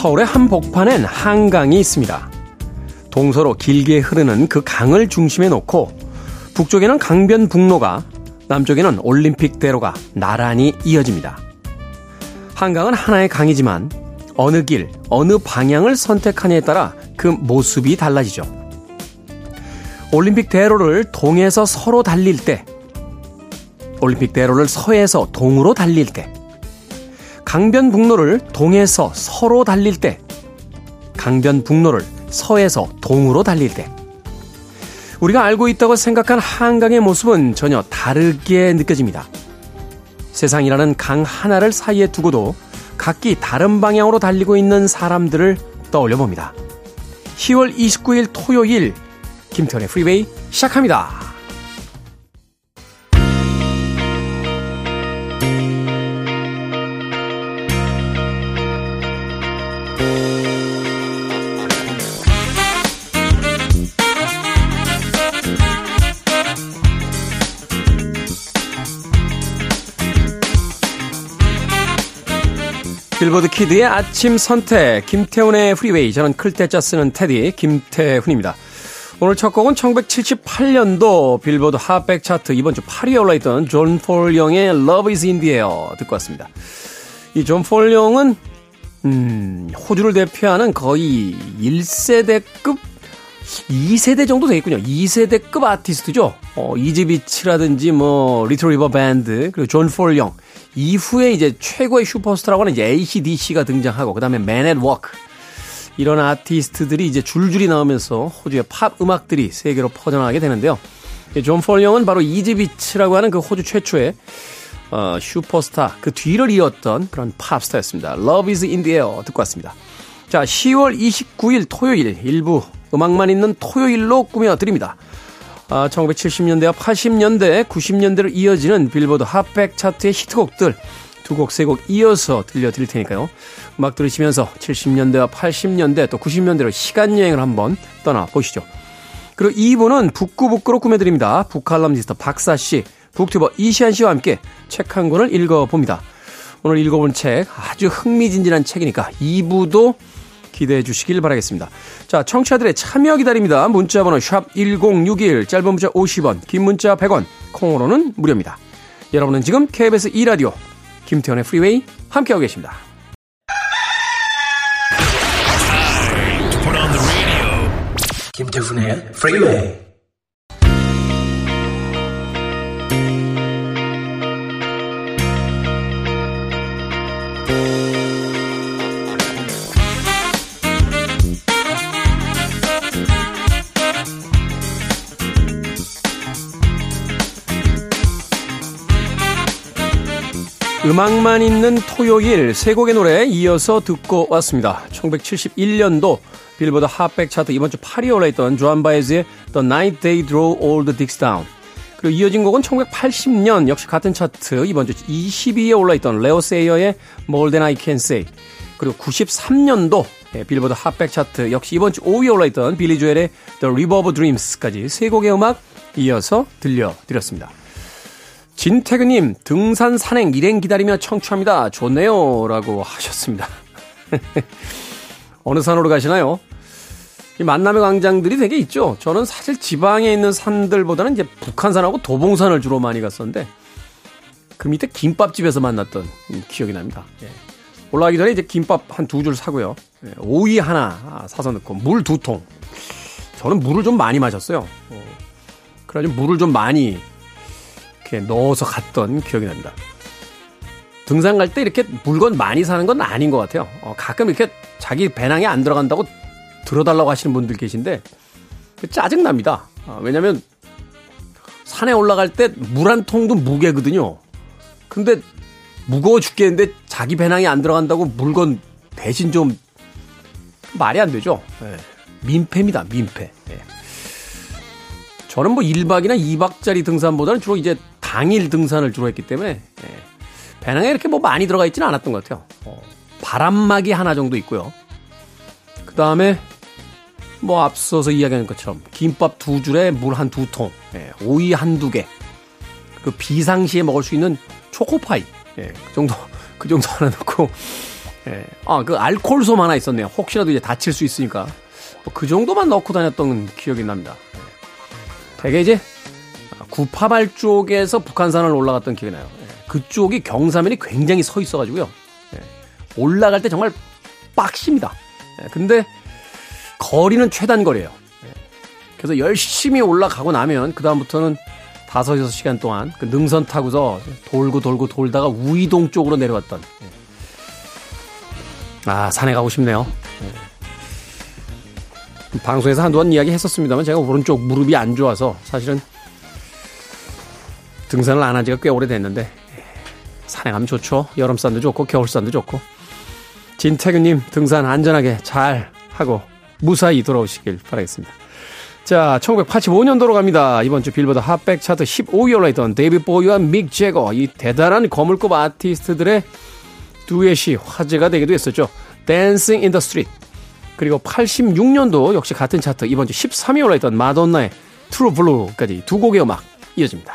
서울의 한복판엔 한강이 있습니다. 동서로 길게 흐르는 그 강을 중심에 놓고 북쪽에는 강변북로가 남쪽에는 올림픽대로가 나란히 이어집니다. 한강은 하나의 강이지만 어느 길, 어느 방향을 선택하냐에 따라 그 모습이 달라지죠. 올림픽대로를 동에서 서로 달릴 때, 올림픽대로를 서에서 동으로 달릴 때, 강변북로를 동에서 서로 달릴 때, 강변북로를 서에서 동으로 달릴 때, 우리가 알고 있다고 생각한 한강의 모습은 전혀 다르게 느껴집니다. 세상이라는 강 하나를 사이에 두고도 각기 다른 방향으로 달리고 있는 사람들을 떠올려 봅니다. 10월 29일 토요일 김태현의 프리웨이 시작합니다. 빌보드 kid의 아침 선택, 김태훈의 프리웨이. 저는 클 태 자 쓰는 태디, 김태훈입니다. 오늘 첫 곡은 1978년도 빌보드 핫백 차트 이번 주 8위에 올라있던 존 폴영의 Love is in the air 듣고 왔습니다. 이 존 폴영은, 음, 호주를 대표하는 거의 1세대급 2세대 정도 되겠군요. 2세대급 아티스트죠. 어, 이지비츠라든지 뭐 리틀 리버 밴드 그리고 존 폴 영 이후에 이제 최고의 슈퍼스타라고 하는 ACDC가 등장하고 그다음에 Men at Work 이런 아티스트들이 이제 줄줄이 나오면서 호주의 팝 음악들이 세계로 퍼져나가게 되는데요. 존 폴 영은 바로 Easybeats라고 하는 그 호주 최초의 어, 슈퍼스타 그 뒤를 이었던 그런 팝스타였습니다. Love is in the air 듣고 왔습니다. 자, 10월 29일 토요일 일부 음악만 있는 토요일로 꾸며드립니다. 아, 1970년대와 80년대, 90년대로 이어지는 빌보드 핫백 차트의 히트곡들 두 곡, 세 곡 이어서 들려드릴 테니까요. 음악 들으시면서 70년대와 80년대 또 90년대로 시간여행을 한번 떠나보시죠. 그리고 2부는 북구북구로 꾸며드립니다. 북칼럼니스트 박사씨, 북튜버 이시안씨와 함께 책 한 권을 읽어봅니다. 오늘 읽어본 책 아주 흥미진진한 책이니까 2부도 기대해 주시길 바라겠습니다. 자, 청취자들의 참여 기다립니다. 문자 번호 샵 1061, 짧은 문자 50원, 긴 문자 100원, 콩으로는 무료입니다. 여러분은 지금 KBS 2라디오 김태훈의 프리웨이 함께하고 계십니다. 김태훈의 프리웨이 음악만 있는 토요일 세 곡의 노래 이어서 듣고 왔습니다. 1971년도 빌보드 핫백 차트 이번 주 8위에 올라있던 조안 바에즈의 The Night They Drove Old Dixie Down 그리고 이어진 곡은 1980년 역시 같은 차트 이번 주 20위에 올라있던 레오 세이어의 More Than I Can Say 그리고 93년도 예, 빌보드 핫백 차트 역시 이번 주 5위에 올라있던 빌리 조엘의 The River of Dreams까지 세 곡의 음악 이어서 들려드렸습니다. 진태근님, 등산 산행 일행 기다리며 청취합니다. 좋네요. 라고 하셨습니다. 어느 산으로 가시나요? 이 만남의 광장들이 되게 있죠. 저는 사실 지방에 있는 산들보다는 이제 북한산하고 도봉산을 주로 많이 갔었는데, 그 밑에 김밥집에서 만났던 기억이 납니다. 예. 올라가기 전에 이제 김밥 한 두 줄 사고요. 예. 오이 하나 사서 넣고, 물 두 통. 저는 물을 좀 많이 마셨어요. 어. 그래가지고 물을 좀 많이 이렇게 넣어서 갔던 기억이 납니다. 등산 갈 때 이렇게 물건 많이 사는 건 아닌 것 같아요. 어, 가끔 이렇게 자기 배낭에 안 들어간다고 들어달라고 하시는 분들 계신데 짜증납니다. 어, 왜냐면 산에 올라갈 때 물 한 통도 무게거든요. 근데 무거워 죽겠는데 자기 배낭에 안 들어간다고 물건 대신 좀 말이 안 되죠. 네. 민폐입니다. 민폐. 네. 저는 뭐 1박이나 2박짜리 등산보다는 주로 이제 당일 등산을 주로 했기 때문에 예, 배낭에 이렇게 뭐 많이 들어가 있지는 않았던 것 같아요. 어, 바람막이 하나 정도 있고요. 그 다음에 뭐 앞서서 이야기한 것처럼 김밥 두 줄에 물 한 두 통, 예, 오이 한 두 개, 그 비상시에 먹을 수 있는 초코파이, 예, 그 정도 그 정도 하나 넣고 예. 아, 그 알콜솜 하나 있었네요. 혹시라도 이제 다칠 수 있으니까. 뭐그 정도만 넣고 다녔던 기억이 납니다. 되게 이제 구파발 쪽에서 북한산을 올라갔던 기억이 나요. 예. 그쪽이 경사면이 굉장히 서 있어가지고요. 예. 올라갈 때 정말 빡십니다. 예. 근데 거리는 최단 거리예요. 그래서 열심히 올라가고 나면 그다음부터는 다섯 여섯 시간 동안 그 능선 타고서 돌고 돌고 돌다가 우이동 쪽으로 내려왔던 아 산에 가고 싶네요. 방송에서 한두 번 이야기 했었습니다만 제가 오른쪽 무릎이 안 좋아서 사실은 등산을 안 한 지가 꽤 오래됐는데 산에 가면 좋죠. 여름산도 좋고 겨울산도 좋고 진태규님 등산 안전하게 잘 하고 무사히 돌아오시길 바라겠습니다. 자, 1985년도로 갑니다. 이번 주 빌보드 핫백 차트 15위 올라있던 데이비드 보위와 믹 재거, 이 대단한 거물급 아티스트들의 듀엣이 화제가 되기도 했었죠. Dancing in the Street. 그리고 86년도 역시 같은 차트 이번 주 13위 올라있던 마돈나의 True Blue까지 두 곡의 음악 이어집니다.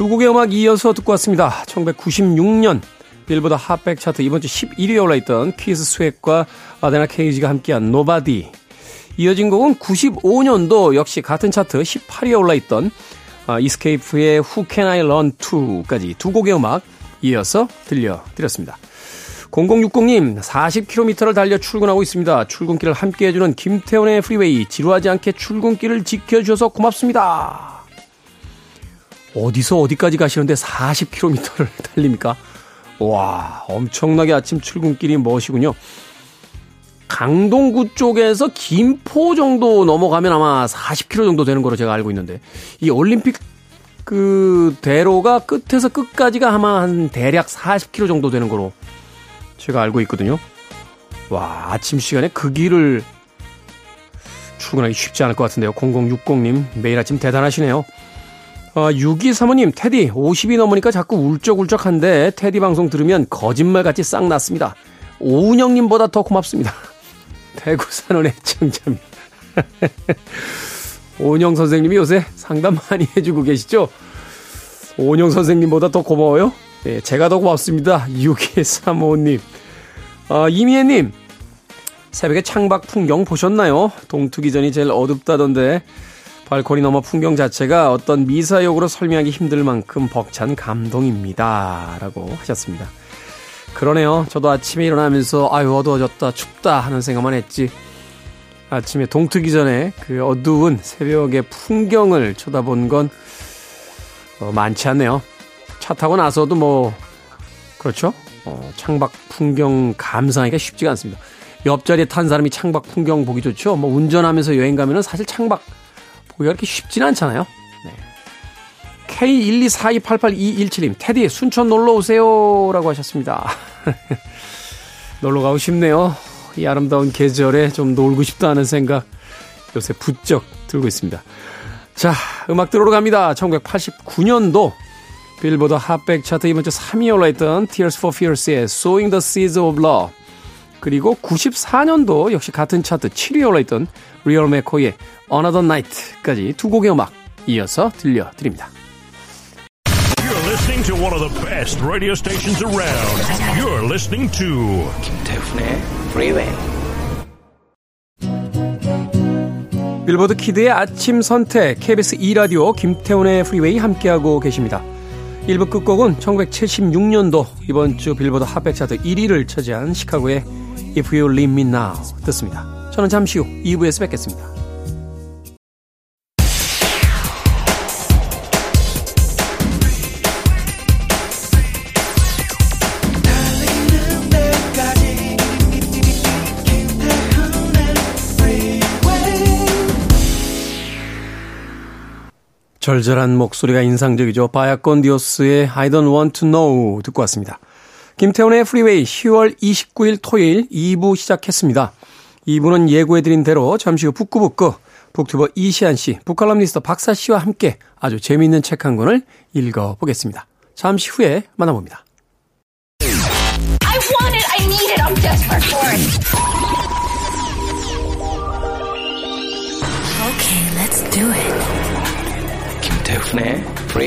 두 곡의 음악 이어서 듣고 왔습니다. 1996년 빌보드 핫백 차트 이번 주 11위에 올라있던 키스 스웨트와 아테나 케이지가 함께한 Nobody 이어진 곡은 95년도 역시 같은 차트 18위에 올라있던 이스케이프의 Who Can I Run To까지 두 곡의 음악 이어서 들려드렸습니다. 0060님, 40km를 달려 출근하고 있습니다. 출근길을 함께 해주는 김태훈의 프리웨이. 지루하지 않게 출근길을 지켜주셔서 고맙습니다. 어디서 어디까지 가시는데 40km를 달립니까? 와, 엄청나게 아침 출근길이 멋이군요. 강동구 쪽에서 김포 정도 넘어가면 아마 40km 정도 되는 거로 제가 알고 있는데, 이 올림픽 그 대로가 끝에서 끝까지가 아마 한 대략 40km 정도 되는 거로 제가 알고 있거든요. 와, 아침 시간에 그 길을 출근하기 쉽지 않을 것 같은데요. 0060님, 매일 아침 대단하시네요. 어, 6235님, 테디, 50이 넘으니까 자꾸 울적울적한데, 테디 방송 들으면 거짓말같이 싹 났습니다. 오은영님보다 더 고맙습니다. 대구 산원 의 청자입니다 오은영 선생님이 요새 상담 많이 해주고 계시죠? 오은영 선생님보다 더 고마워요? 네, 제가 더 고맙습니다. 6235님. 아, 이미애님. 새벽에 창밖 풍경 보셨나요? 동투기 전이 제일 어둡다던데 발코니 너머 풍경 자체가 어떤 미사역으로 설명하기 힘들 만큼 벅찬 감동입니다. 라고 하셨습니다. 그러네요. 저도 아침에 일어나면서 아유 어두워졌다 춥다 하는 생각만 했지. 아침에 동트기 전에 그 어두운 새벽의 풍경을 쳐다본 건 어, 많지 않네요. 차 타고 나서도 뭐 그렇죠. 어, 창밖 풍경 감상하기가 쉽지가 않습니다. 옆자리에 탄 사람이 창밖 풍경 보기 좋죠. 뭐 운전하면서 여행 가면은 사실 창밖 보기가 그렇게 쉽지는 않잖아요. 네. K124288217님, 테디, 순천 놀러 오세요. 라고 하셨습니다. 놀러 가고 싶네요. 이 아름다운 계절에 좀 놀고 싶다는 생각 요새 부쩍 들고 있습니다. 자, 음악 들어로 갑니다. 1989년도 빌보드 핫백 차트 이번 주 3위에 올라있던 Tears for Fears의 Sowing the Seeds of Love 그리고 94년도 역시 같은 차트 7위에 올라있던 Real McCoy의 Another Night까지 두 곡의 음악 이어서 들려드립니다. You're listening to one of the best radio stations around. You're listening to 김태훈의 Freeway. 빌보드 키드의 아침 선택 KBS 2 라디오 김태훈의 프리웨이 함께하고 계십니다. 1부 끝곡은 1976년도 이번 주 빌보드 핫백 차트 1위를 차지한 시카고의 If You Leave Me Now 듣습니다. 저는 잠시 후 2부에서 뵙겠습니다. 절절한 목소리가 인상적이죠. 바야 콘 디오스의 I don't want to know 듣고 왔습니다. 김태훈의 프리웨이 10월 29일 토요일 2부 시작했습니다. 2부는 예고해드린 대로 잠시 후 북구북구 북튜버 이시안 씨, 북칼럼니스트 박사 씨와 함께 아주 재미있는 책 한 권을 읽어보겠습니다. 잠시 후에 만나봅니다. I want it, I need it, I'm desperate for it. Okay, let's do it. 김태훈의 프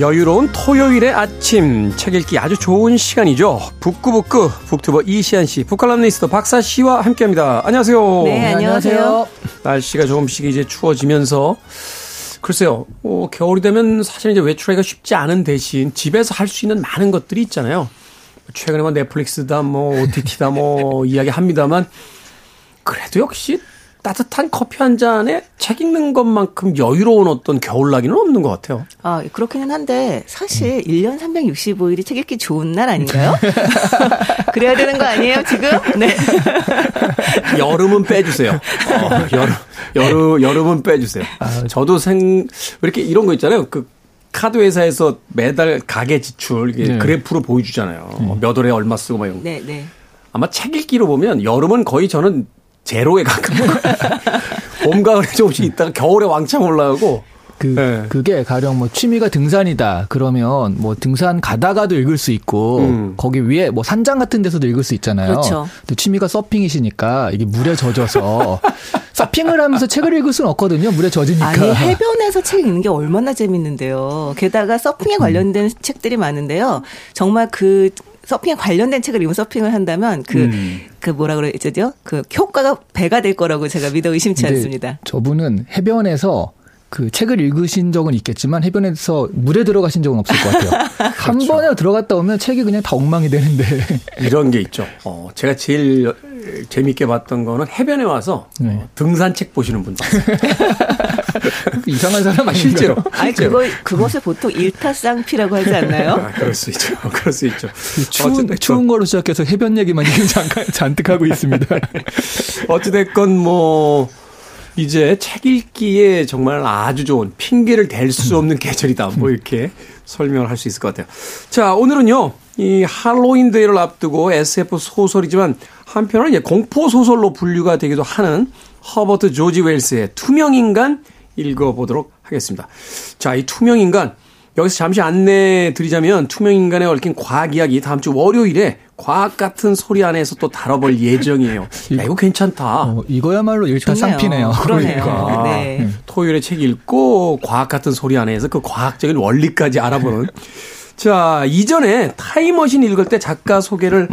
여유로운 토요일의 아침 책 읽기 아주 좋은 시간이죠. 북구북구 북튜버 이시안 씨, 북칼럼니스트 박사 씨와 함께합니다. 안녕하세요. 네, 안녕하세요. 날씨가 조금씩 이제 추워지면서 글쎄요. 어, 겨울이 되면 사실 이제 외출하기가 쉽지 않은 대신 집에서 할 수 있는 많은 것들이 있잖아요. 최근에 뭐 넷플릭스다 뭐 OTT다 뭐 이야기합니다만 그래도 역시 따뜻한 커피 한 잔에 책 읽는 것만큼 여유로운 어떤 겨울나기는 없는 것 같아요. 아, 그렇기는 한데, 사실 음. 1년 365일이 책 읽기 좋은 날 아닌가요? 그래야 되는 거 아니에요, 지금? 네. 여름은 빼주세요. 어, 여름, 여름, 여름은 빼주세요. 아, 저도 생, 이렇게 이런 거 있잖아요. 그, 카드 회사에서 매달 가계 지출 네. 그래프로 보여주잖아요. 음. 몇 월에 얼마 쓰고 막 이런 거. 네, 네. 아마 책 읽기로 보면 여름은 거의 저는 제로에 가까운 봄, 가을에 조금씩 있다가 겨울에 왕창 올라가고 그, 네. 그게 가령 뭐 취미가 등산이다. 그러면 뭐 등산 가다가도 읽을 수 있고, 음. 거기 위에 뭐 산장 같은 데서도 읽을 수 있잖아요. 그렇죠. 근데 취미가 서핑이시니까 이게 물에 젖어서 서핑을 하면서 책을 읽을 수는 없거든요. 물에 젖으니까. 아니, 해변에서 책 읽는 게 얼마나 재밌는데요. 게다가 서핑에 관련된 음. 책들이 많은데요. 정말 그 서핑에 관련된 책을 읽으면 서핑을 한다면 그, 음. 그 뭐라 그러죠? 그 효과가 배가 될 거라고 제가 믿어 의심치 않습니다. 저분은 해변에서 그 책을 읽으신 적은 있겠지만 해변에서 물에 들어가신 적은 없을 것 같아요. 그렇죠. 한 번에 들어갔다 오면 책이 그냥 다 엉망이 되는데. 이런 게 있죠. 어, 제가 제일 재밌게 봤던 거는 해변에 와서 네. 어, 등산책 보시는 분들. 이상한 사람 아, 실제로. 아니 그거 그것을 보통 일타쌍피라고 하지 않나요? 아, 그럴 수 있죠. 그럴 수 있죠. 추운, 추운 거로 시작해서 해변 얘기만 잠깐 잔뜩 하고 있습니다. 어찌됐건 뭐 이제 책 읽기에 정말 아주 좋은 핑계를 댈 수 없는 계절이다. 뭐 이렇게 설명을 할 수 있을 것 같아요. 자, 오늘은요. 이 할로윈 데이를 앞두고 SF 소설이지만 한편으로는 이제 공포 소설로 분류가 되기도 하는 허버트 조지 웰스의 투명 인간 읽어보도록 하겠습니다. 자, 이 투명 인간 여기서 잠시 안내 드리자면 투명 인간에 얽힌 과학 이야기 다음 주 월요일에 과학 같은 소리 안에서 또 다뤄볼 예정이에요. 야, 이거 괜찮다. 어, 이거야말로 일타쌍피네요. 그러니까 네. 네. 토요일에 책 읽고 과학 같은 소리 안에서 그 과학적인 원리까지 알아보는. 자 이전에 타임머신 읽을 때 작가 소개를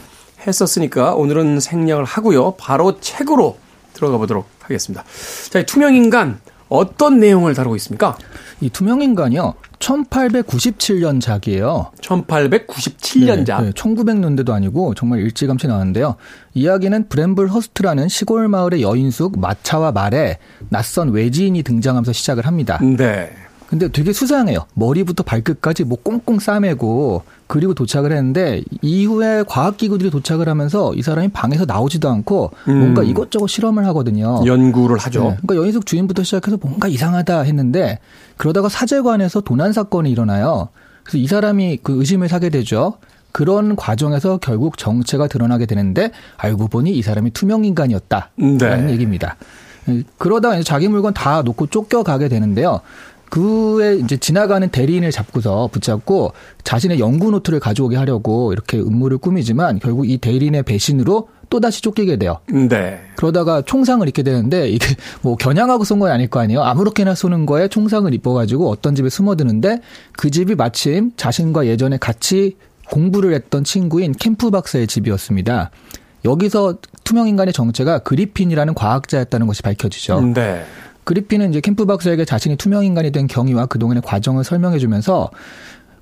했었으니까 오늘은 생략을 하고요. 바로 책으로 들어가 보도록 하겠습니다. 자, 투명 인간 어떤 내용을 다루고 있습니까? 이 투명 인간이요. 1897년작이에요. 1897년작. 네, 네, 1900년대도 아니고 정말 일찌감치 나왔는데요. 이야기는 브램블 허스트라는 시골 마을의 여인숙 마차와 말에 낯선 외지인이 등장하면서 시작을 합니다. 네. 근데 되게 수상해요. 머리부터 발끝까지 뭐 꽁꽁 싸매고 그리고 도착을 했는데 이후에 과학기구들이 도착을 하면서 이 사람이 방에서 나오지도 않고 음. 뭔가 이것저것 실험을 하거든요. 연구를 하죠. 네. 그러니까 여인숙 주인부터 시작해서 뭔가 이상하다 했는데 그러다가 사제관에서 도난 사건이 일어나요. 그래서 이 사람이 그 의심을 사게 되죠. 그런 과정에서 결국 정체가 드러나게 되는데 알고 보니 이 사람이 투명 인간이었다라는 네. 얘기입니다. 그러다가 이제 자기 물건 다 놓고 쫓겨가게 되는데요. 그에 이제 지나가는 대리인을 잡고서 붙잡고 자신의 연구 노트를 가져오게 하려고 이렇게 음모를 꾸미지만 결국 이 대리인의 배신으로 또다시 쫓기게 돼요. 네. 그러다가 총상을 입게 되는데 이게 뭐 겨냥하고 쏜 건 아닐 거 아니에요. 아무렇게나 쏘는 거에 총상을 입어가지고 어떤 집에 숨어드는데 그 집이 마침 자신과 예전에 같이 공부를 했던 친구인 캠프 박사의 집이었습니다. 여기서 투명인간의 정체가 그리핀이라는 과학자였다는 것이 밝혀지죠. 네. 그리핀은 이제 캠프 박사에게 자신이 투명 인간이 된 경위와 그동안의 과정을 설명해 주면서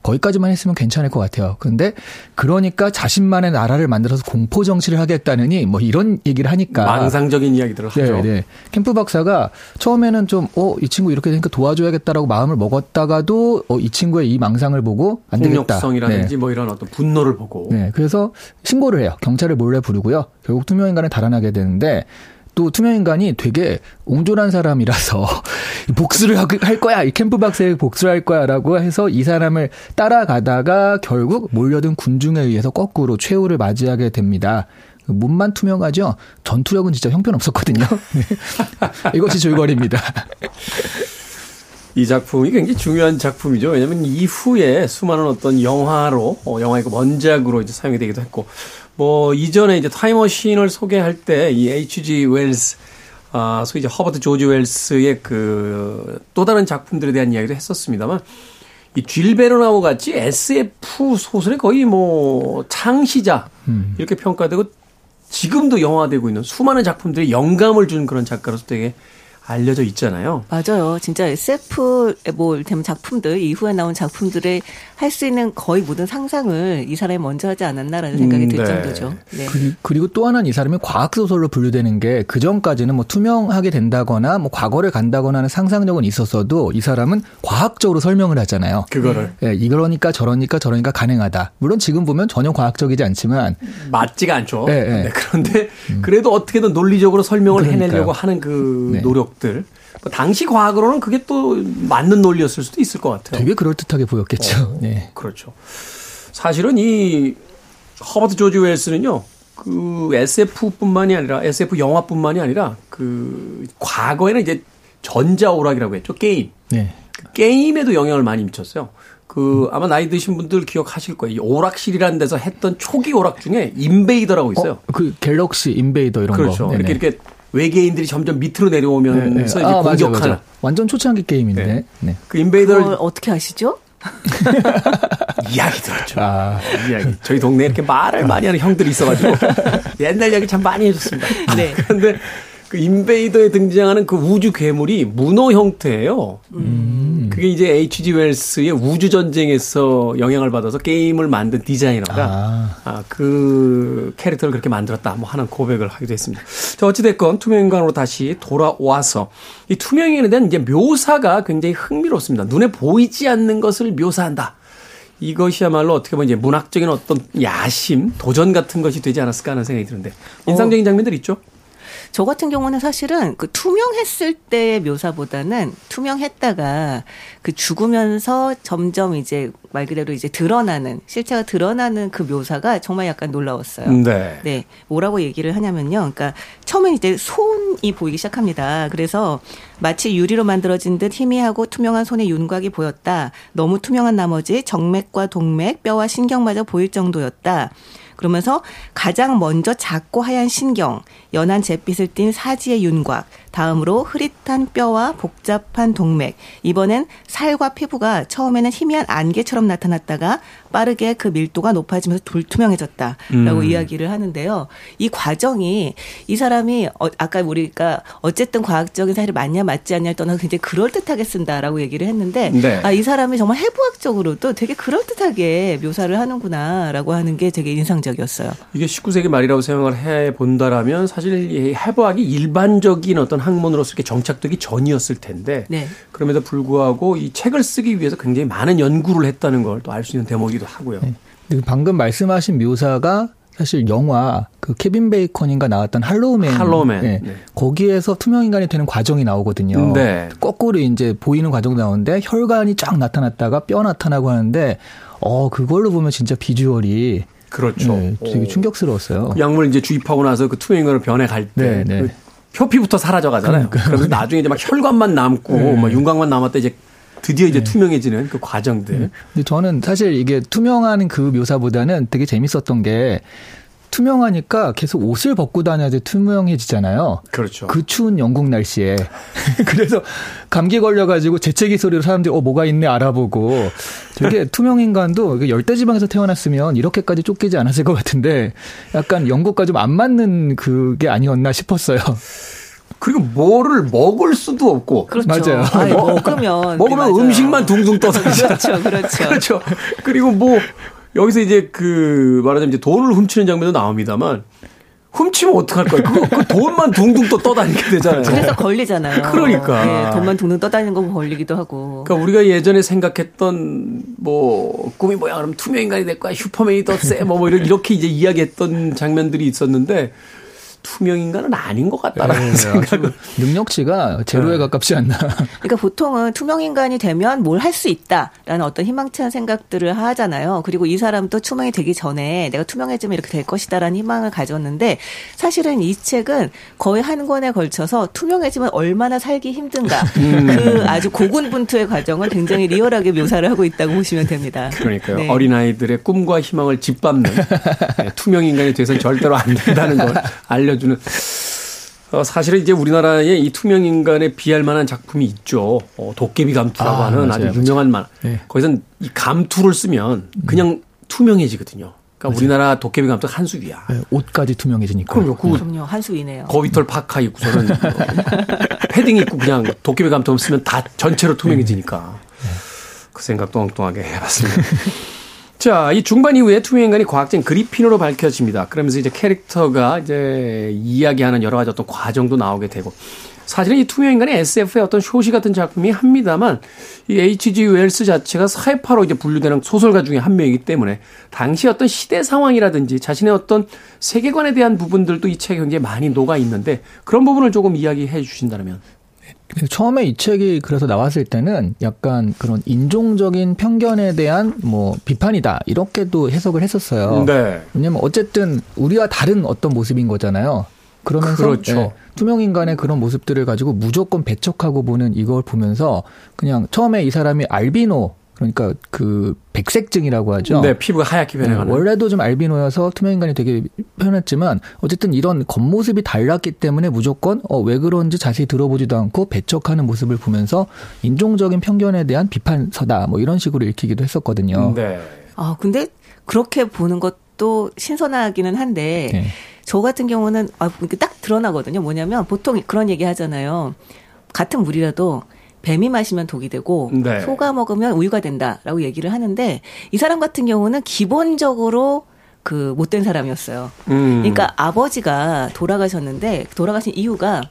거기까지만 했으면 괜찮을 것 같아요. 그런데 그러니까 자신만의 나라를 만들어서 공포 정치를 하겠다느니 뭐 이런 얘기를 하니까 망상적인 이야기들을 하죠. 네, 네. 캠프 박사가 처음에는 좀 어 이 친구 이렇게 되니까 도와줘야겠다라고 마음을 먹었다가도 어 이 친구의 이 망상을 보고 안 되겠다. 폭력성이라든지 네. 뭐 이런 어떤 분노를 보고. 네, 그래서 신고를 해요. 경찰을 몰래 부르고요. 결국 투명 인간을 달아나게 되는데 또 투명인간이 되게 옹졸한 사람이라서 복수를 할 거야 이 캠프박스에 복수를 할 거야라고 해서 이 사람을 따라가다가 결국 몰려든 군중에 의해서 거꾸로 최후를 맞이하게 됩니다. 몸만 투명하죠. 전투력은 진짜 형편없었거든요. 이것이 줄거리입니다. 이 작품이 굉장히 중요한 작품이죠. 왜냐하면 이후에 수많은 어떤 영화로 어, 영화의 원작으로 이제 사용이 되기도 했고 뭐 이전에 이제 타임머신을 소개할 때 이 H.G. 웰스 아, 소위 이제 허버트 조지 웰스의 그 또 다른 작품들에 대한 이야기도 했었습니다만 이 쥘 베르나우 같이 SF 소설의 거의 뭐 창시자 음. 이렇게 평가되고 지금도 영화되고 있는 수많은 작품들이 영감을 준 그런 작가로서 되게 알려져 있잖아요. 맞아요. 진짜 SF 뭐 되면 작품들 이후에 나온 작품들의 할 수 있는 거의 모든 상상을 이 사람이 먼저 하지 않았나라는 생각이 음, 들 네. 정도죠. 네. 그 리고 또 하나는 이 사람이 과학 소설로 분류되는 게 그 전까지는 뭐 투명하게 된다거나 뭐 과거를 간다거나 하는 상상력은 있었어도 이 사람은 과학적으로 설명을 하잖아요. 그거를. 네, 이러니까 저러니까 저러니까 가능하다. 물론 지금 보면 전혀 과학적이지 않지만 맞지가 않죠. 네, 네. 네 그런데 그래도 어떻게든 논리적으로 설명을 그러니까요. 해내려고 하는 그 네. 노력 것들. 뭐 당시 과학으로는 그게 또 맞는 논리였을 수도 있을 것 같아요. 되게 그럴듯하게 보였겠죠. 어, 네. 그렇죠. 사실은 이 허버트 조지 웰스는요. 그 SF뿐만이 아니라 SF 영화뿐만이 아니라 그 과거에는 이제 전자 오락이라고 했죠. 게임. 네. 그 게임에도 영향을 많이 미쳤어요. 그 아마 나이 드신 분들 기억하실 거예요. 이 오락실이라는 데서 했던 초기 오락 중에 인베이더라고 있어요. 어, 그 갤럭시 인베이더 이런 그렇죠. 거. 그렇죠. 이렇게 이렇게 외계인들이 점점 밑으로 내려오면서 네, 네. 이제 아, 공격하는 맞아, 맞아. 완전 초창기 게임인데. 네. 네. 그 인베이더를 어떻게 아시죠? 이야기 들었죠. 아. 이야기. 저희 동네에 이렇게 말을 많이 하는 형들이 있어가지고 옛날 이야기 참 많이 해줬습니다. 네. 그런데 그 인베이더에 등장하는 그 우주 괴물이 문어 형태예요. 음. 그게 이제 H.G. 웰스의 우주 전쟁에서 영향을 받아서 게임을 만든 디자이너가 아. 아. 그 캐릭터를 그렇게 만들었다 뭐 하는 고백을 하기도 했습니다. 자 어찌 됐건 투명인간으로 다시 돌아와서 이 투명인간에 대한 이제 묘사가 굉장히 흥미롭습니다. 눈에 보이지 않는 것을 묘사한다. 이것이야말로 어떻게 보면 이제 문학적인 어떤 야심, 도전 같은 것이 되지 않았을까 하는 생각이 드는데 인상적인 어. 장면들 있죠? 저 같은 경우는 사실은 그 투명했을 때의 묘사보다는 투명했다가 그 죽으면서 점점 이제 말 그대로 이제 드러나는 실체가 드러나는 그 묘사가 정말 약간 놀라웠어요. 네. 네. 뭐라고 얘기를 하냐면요. 그러니까 처음엔 이제 손이 보이기 시작합니다. 그래서 마치 유리로 만들어진 듯 희미하고 투명한 손의 윤곽이 보였다. 너무 투명한 나머지 정맥과 동맥, 뼈와 신경마저 보일 정도였다. 그러면서 가장 먼저 작고 하얀 신경, 연한 잿빛을 띤 사지의 윤곽, 다음으로 흐릿한 뼈와 복잡한 동맥, 이번엔 살과 피부가 처음에는 희미한 안개처럼 나타났다가 빠르게 그 밀도가 높아지면서 불투명해졌다라고 음. 이야기를 하는데요. 이 과정이 이 사람이 어, 아까 우리가 어쨌든 과학적인 사실이 맞냐 맞지 않냐를 떠나서 굉장히 그럴듯하게 쓴다라고 얘기를 했는데 네. 아, 이 사람이 정말 해부학적으로도 되게 그럴듯하게 묘사를 하는구나라고 하는 게 되게 인상적이었어요. 이게 19세기 말이라고 생각을 해 본다라면 사실 이 해부학이 일반적인 어떤 학문으로서 이렇게 정착되기 전이었을 텐데 네. 그럼에도 불구하고 이 책을 쓰기 위해서 굉장히 많은 연구를 했다는 걸 또 알 수 있는 대목이기도 하고요. 네. 방금 말씀하신 묘사가 사실 영화 그 케빈 베이컨인가 나왔던 할로우맨, 할로우맨. 네. 네. 거기에서 투명 인간이 되는 과정이 나오거든요. 네. 거꾸로 이제 보이는 과정도 나오는데 혈관이 쫙 나타났다가 뼈 나타나고 하는데 어 그걸로 보면 진짜 비주얼이 그렇죠. 네, 되게 충격스러웠어요. 그 약물 이제 주입하고 나서 그 투명 인간으로 변해 갈때 네, 네. 그 표피부터 사라져 가잖아요. 그러니까. 그래서 나중에 이제 막 혈관만 남고 네. 뭐 윤곽만 남았다 이제 드디어 이제 네. 투명해지는 그 과정들. 네. 근데 저는 사실 이게 투명한 그 묘사보다는 되게 재밌었던 게 투명하니까 계속 옷을 벗고 다녀도 투명해지잖아요. 그렇죠. 그 추운 영국 날씨에. 그래서 감기 걸려가지고 재채기 소리로 사람들이 어, 뭐가 있네 알아보고 되게 투명 인간도 열대지방에서 태어났으면 이렇게까지 쫓기지 않았을 것 같은데 약간 영국과 좀 안 맞는 그게 아니었나 싶었어요. 그리고 뭐를 먹을 수도 없고. 그렇죠. 맞아요. 아니, 먹으면 먹으면 맞아요. 음식만 둥둥 떠다니잖아. 그렇죠, 그렇죠. 그렇죠. 그리고 뭐 여기서 이제 그 말하자면 이제 돈을 훔치는 장면도 나옵니다만 훔치면 어떡할 거예요? 그거 그 돈만 둥둥 또 떠다니게 되잖아요. 그래서 걸리잖아요. 그러니까. 네, 돈만 동동 떠다니는 거 걸리기도 하고. 그러니까 우리가 예전에 생각했던 뭐 꿈이 뭐야 그러면 투명 인간이 될 거야 슈퍼맨이 더세뭐 이런 이렇게 이제 이야기했던 장면들이 있었는데 투명 인간은 아닌 것 같다라는 네, 생각을 능력치가 제로에 네. 가깝지 않나. 그러니까 보통은 투명 인간이 되면 뭘 할 수 있다라는 어떤 희망찬 생각들을 하잖아요. 그리고 이 사람도 투명이 되기 전에 내가 투명해지면 이렇게 될 것이다라는 희망을 가졌는데 사실은 이 책은 거의 한 권에 걸쳐서 투명해지면 얼마나 살기 힘든가 음. 그 아주 고군분투의 과정을 굉장히 리얼하게 묘사를 하고 있다고 보시면 됩니다. 그러니까요 네. 어린 아이들의 꿈과 희망을 짓밟는 네, 투명 인간이 돼서는 절대로 안 된다는 걸 알려 주는 어, 사실은 이제 우리나라에 이 투명 인간에 비할 만한 작품이 있죠. 어, 도깨비 감투라고 아, 하는 맞아요, 아주 유명한 만. 네. 거기선 이 감투를 쓰면 그냥 투명해지거든요. 그러니까 우리나라 도깨비 감투가 한 수 위야. 네, 옷까지 투명해지니까. 그럼요. 그 그럼요. 한수이네요. 거위털 파카 입고서는 뭐 패딩 입고 그냥 도깨비 감투 쓰면 다 전체로 투명해지니까 그 생각도 엉뚱하게 해봤습니다. 자, 이 중반 이후에 투명 인간이 과학자인 그리핀으로 밝혀집니다. 그러면서 이제 캐릭터가 이제 이야기하는 여러 가지 어떤 과정도 나오게 되고 사실은 이 투명 인간이 SF의 어떤 쇼시 같은 작품이 합니다만 이 H.G. 웰스 자체가 사회파로 이제 분류되는 소설가 중에 한 명이기 때문에 당시 어떤 시대 상황이라든지 자신의 어떤 세계관에 대한 부분들도 이 책에 굉장히 많이 녹아 있는데 그런 부분을 조금 이야기해 주신다면 처음에 이 책이 그래서 나왔을 때는 약간 그런 인종적인 편견에 대한 뭐 비판이다 이렇게도 해석을 했었어요. 네. 왜냐면 어쨌든 우리와 다른 어떤 모습인 거잖아요. 그러면서 그렇죠. 예, 투명 인간의 그런 모습들을 가지고 무조건 배척하고 보는 이걸 보면서 그냥 처음에 이 사람이 알비노 그러니까 그 백색증이라고 하죠. 네, 피부가 하얗게 네, 변해가는. 원래도 좀 알비노여서 투명 인간이 되게 편했지만 어쨌든 이런 겉모습이 달랐기 때문에 무조건 어, 왜 그런지 자세히 들어보지도 않고 배척하는 모습을 보면서 인종적인 편견에 대한 비판서다 뭐 이런 식으로 읽히기도 했었거든요. 네. 아, 근데 그렇게 보는 것도 신선하기는 한데 네. 저 같은 경우는 아, 이렇게 딱 드러나거든요. 뭐냐면 보통 그런 얘기 하잖아요. 같은 물이라도 뱀이 마시면 독이 되고 네. 소가 먹으면 우유가 된다라고 얘기를 하는데 이 사람 같은 경우는 기본적으로 그 못된 사람이었어요. 음. 그러니까 아버지가 돌아가셨는데 돌아가신 이유가